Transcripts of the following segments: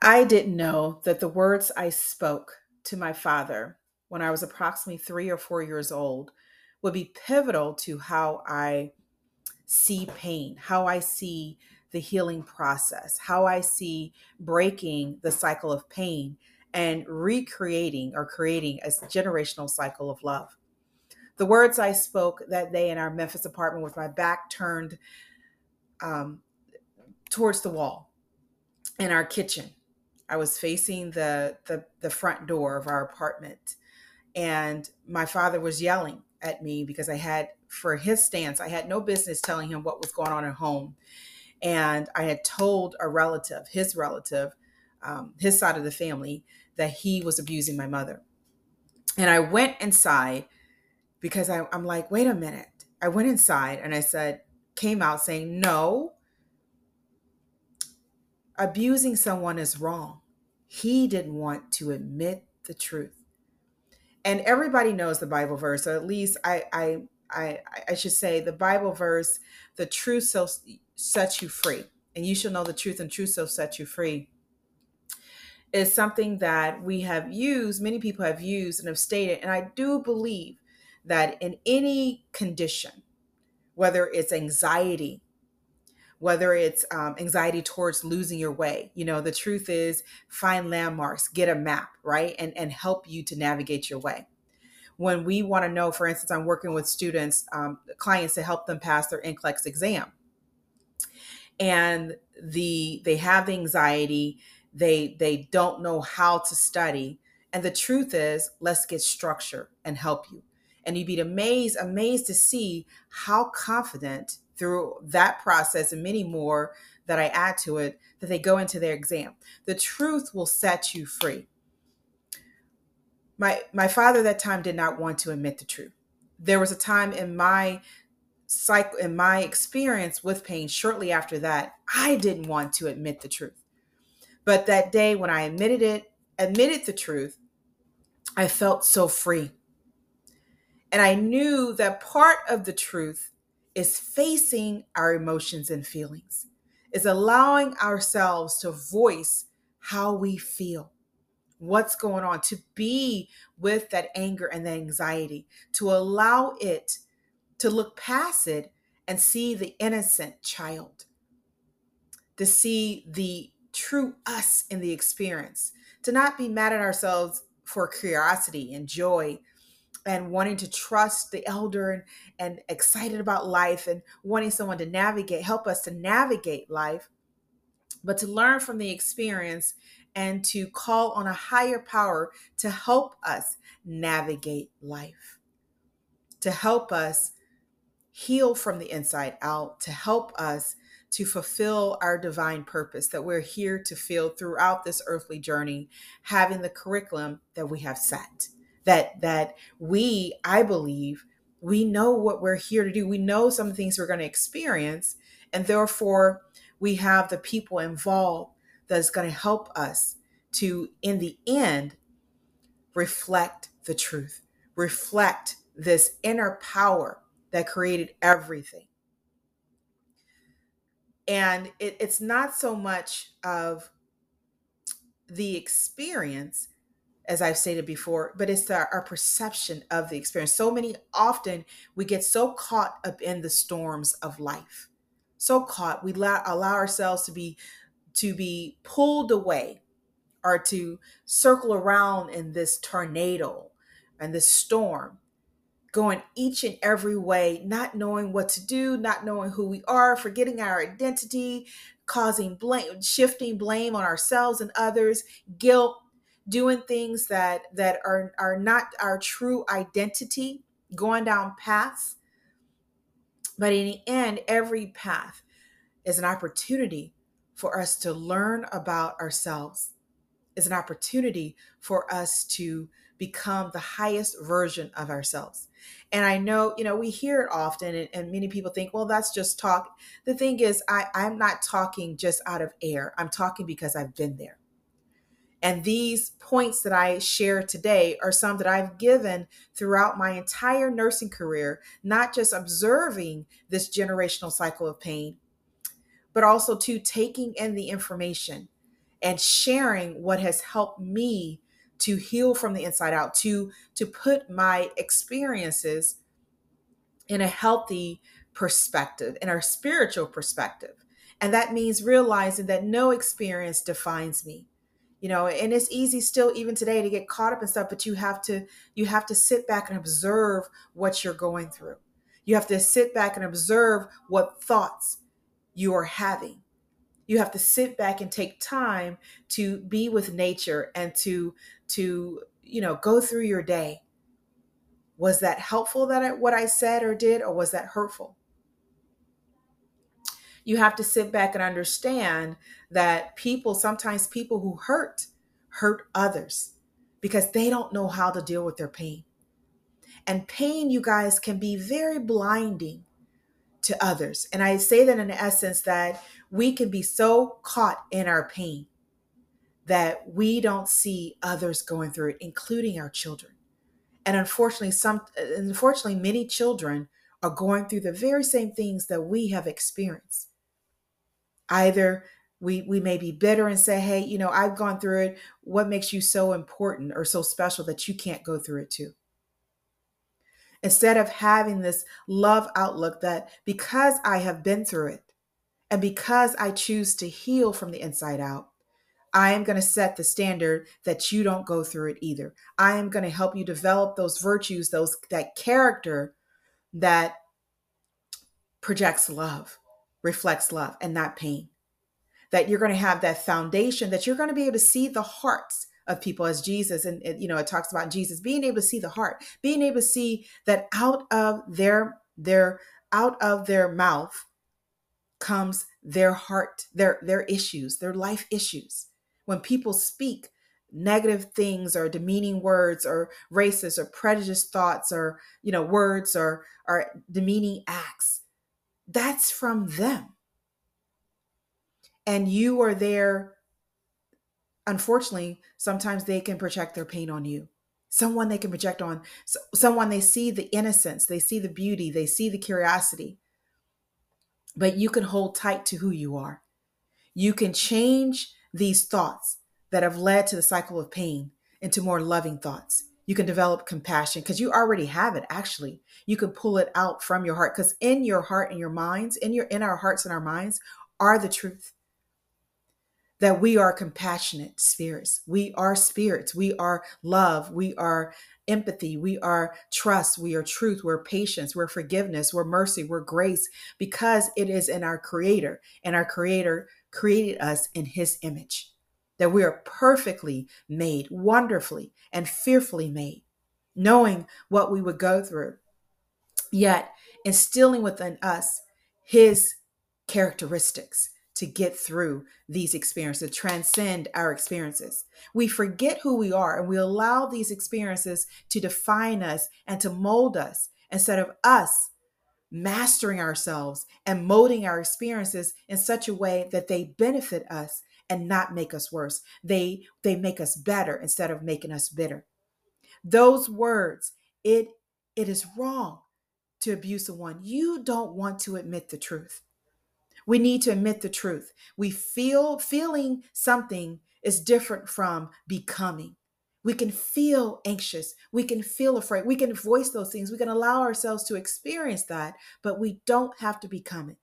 I didn't know that the words I spoke to my father when I was approximately three or four years old would be pivotal to how I see pain, how I see the healing process, how I see breaking the cycle of pain and recreating or creating a generational cycle of love. The words I spoke that day in our Memphis apartment with my back turned um, towards the wall in our kitchen. I was facing the, the the front door of our apartment, and my father was yelling at me because I had, for his stance, I had no business telling him what was going on at home, and I had told a relative, his relative, um, his side of the family, that he was abusing my mother. And I went inside because I, I'm like, wait a minute. I went inside and I said, came out saying, no, abusing someone is wrong. He didn't want to admit the truth. And everybody knows the Bible verse, or at least I I I, I should say the Bible verse, the truth shall set you free. And you shall know the truth, and truth shall set you free is something that we have used, many people have used and have stated. And I do believe that in any condition, whether it's anxiety, whether it's um, anxiety towards losing your way, you know, the truth is find landmarks, get a map, right? And, and help you to navigate your way. When we want to know, for instance, I'm working with students, um, clients to help them pass their NCLEX exam. And the they have anxiety, they they don't know how to study. And the truth is, let's get structure and help you and you'd be amazed amazed to see how confident through that process and many more that I add to it that they go into their exam. The truth will set you free. My my father that time did not want to admit the truth. There was a time in my cycle in my experience with pain shortly after that, I didn't want to admit the truth. But that day when I admitted it, admitted the truth, I felt so free. And I knew that part of the truth is facing our emotions and feelings, is allowing ourselves to voice how we feel, what's going on, to be with that anger and that anxiety, to allow it to look past it and see the innocent child, to see the true us in the experience, to not be mad at ourselves for curiosity and joy and wanting to trust the elder and, and excited about life and wanting someone to navigate, help us to navigate life, but to learn from the experience and to call on a higher power to help us navigate life, to help us heal from the inside out, to help us to fulfill our divine purpose that we're here to feel throughout this earthly journey, having the curriculum that we have set that that we i believe we know what we're here to do. We know some things we're going to experience and therefore we have the people involved that's going to help us to in the end reflect the truth reflect this inner power that created everything. And it, it's not so much of the experience as I've stated before, but it's our, our, perception of the experience. So many often we get so caught up in the storms of life, so caught we allow, allow ourselves to be to be pulled away or to circle around in this tornado and this storm, going each and every way, not knowing what to do, not knowing who we are, forgetting our identity, causing blame, shifting blame on ourselves and others, guilt doing things that that are are not our true identity going down paths. But in the end every path is an opportunity for us to learn about ourselves is an opportunity for us to become the highest version of ourselves. And i know you know we hear it often and, and, many people think well that's just talk. The thing is i i'm not talking just out of air. I'm talking because i've been there and these points that I share today are some that I've given throughout my entire nursing career, not just observing this generational cycle of pain, but also to taking in the information and sharing what has helped me to heal from the inside out, to to put my experiences in a healthy perspective, in our spiritual perspective. And that means realizing that no experience defines me. You know, and it's easy still even today to get caught up in stuff, but you have to you have to sit back and observe what you're going through. You have to sit back and observe what thoughts you are having. You have to sit back and take time to be with nature and to to you know go through your day. Was that helpful that I, what I said or did, or was that hurtful? You have to sit back and understand that people, sometimes people who hurt, hurt others because they don't know how to deal with their pain. And pain, you guys, can be very blinding to others. And I say that in essence that we can be so caught in our pain that we don't see others going through it, including our children. And unfortunately, some unfortunately, many children are going through the very same things that we have experienced. Either we we may be bitter and say, "Hey, you know, I've gone through it. What makes you so important or so special that you can't go through it too?" Instead of having this love outlook that because I have been through it and because I choose to heal from the inside out, I am going to set the standard that you don't go through it either. I am going to help you develop those virtues, those that character that projects love reflects love and not pain. That you're going to have that foundation, that you're going to be able to see the hearts of people as Jesus. And, you know, it talks about Jesus being able to see the heart, being able to see that out of their, their, out of their mouth comes their heart, their, their issues, their life issues. When people speak, negative things or demeaning words or racist or prejudiced thoughts or you know words or or demeaning acts that's from them. And you are there. Unfortunately, sometimes they can project their pain on you. Someone they can project on, someone they see the innocence, they see the beauty, they see the curiosity. But you can hold tight to who you are. You can change these thoughts that have led to the cycle of pain into more loving thoughts you can develop compassion because you already have it actually. You can pull it out from your heart because in your heart and your minds in your in our hearts and our minds are the truth. That we are compassionate spirits. We are spirits. We are love. We are empathy. We are trust. We are truth. We're patience. We're forgiveness. We're mercy. We're grace because it is in our creator and our creator created us in his image that we are perfectly made, wonderfully and fearfully made, knowing what we would go through, yet instilling within us his characteristics to get through these experiences, to transcend our experiences. We forget who we are and we allow these experiences to define us and to mold us instead of us mastering ourselves and molding our experiences in such a way that they benefit us and not make us worse. They they make us better instead of making us bitter. Those words, it it is wrong to abuse someone. You don't want to admit the truth. We need to admit the truth. We feel feeling something is different from becoming. We can feel anxious. We can feel afraid. We can voice those things. We can allow ourselves to experience that, but we don't have to become it.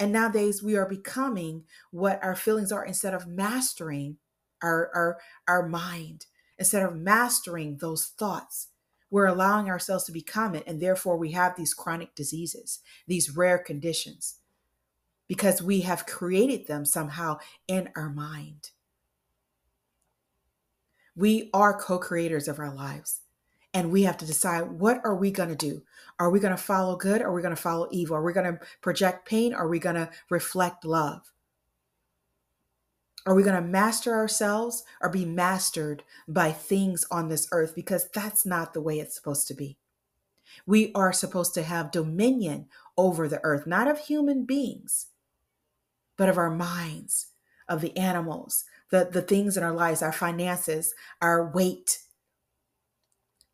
And nowadays we are becoming what our feelings are instead of mastering our, our, our mind, instead of mastering those thoughts. We're allowing ourselves to become it. And therefore we have these chronic diseases, these rare conditions, because we have created them somehow in our mind. We are co creators of our lives and we have to decide what are we going to do? Are we going to follow good? Are we going to follow evil? Are we going to project pain? Are we going to reflect love? Are we going to master ourselves or be mastered by things on this earth? Because that's not the way it's supposed to be. We are supposed to have dominion over the earth not of human beings but of our minds of the animals the, the things in our lives our finances our weight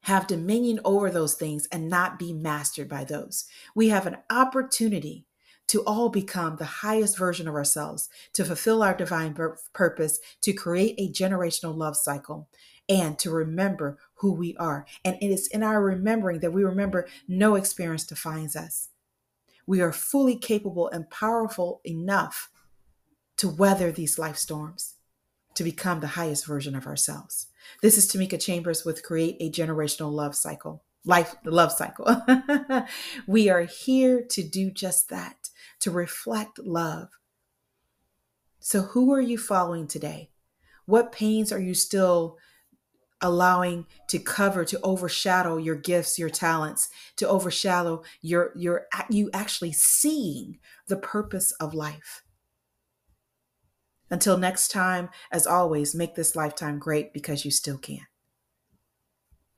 have dominion over those things and not be mastered by those. We have an opportunity to all become the highest version of ourselves, to fulfill our divine purpose, to create a generational love cycle, and to remember who we are. And it is in our remembering that we remember no experience defines us. We are fully capable and powerful enough to weather these life storms, to become the highest version of ourselves. This is Tamika Chambers with Create a Generational Love Cycle. Life, love cycle. we are here to do just that, to reflect love. So, who are you following today? What pains are you still allowing to cover to overshadow your gifts your talents to overshadow your your you actually seeing the purpose of life until next time as always make this lifetime great because you still can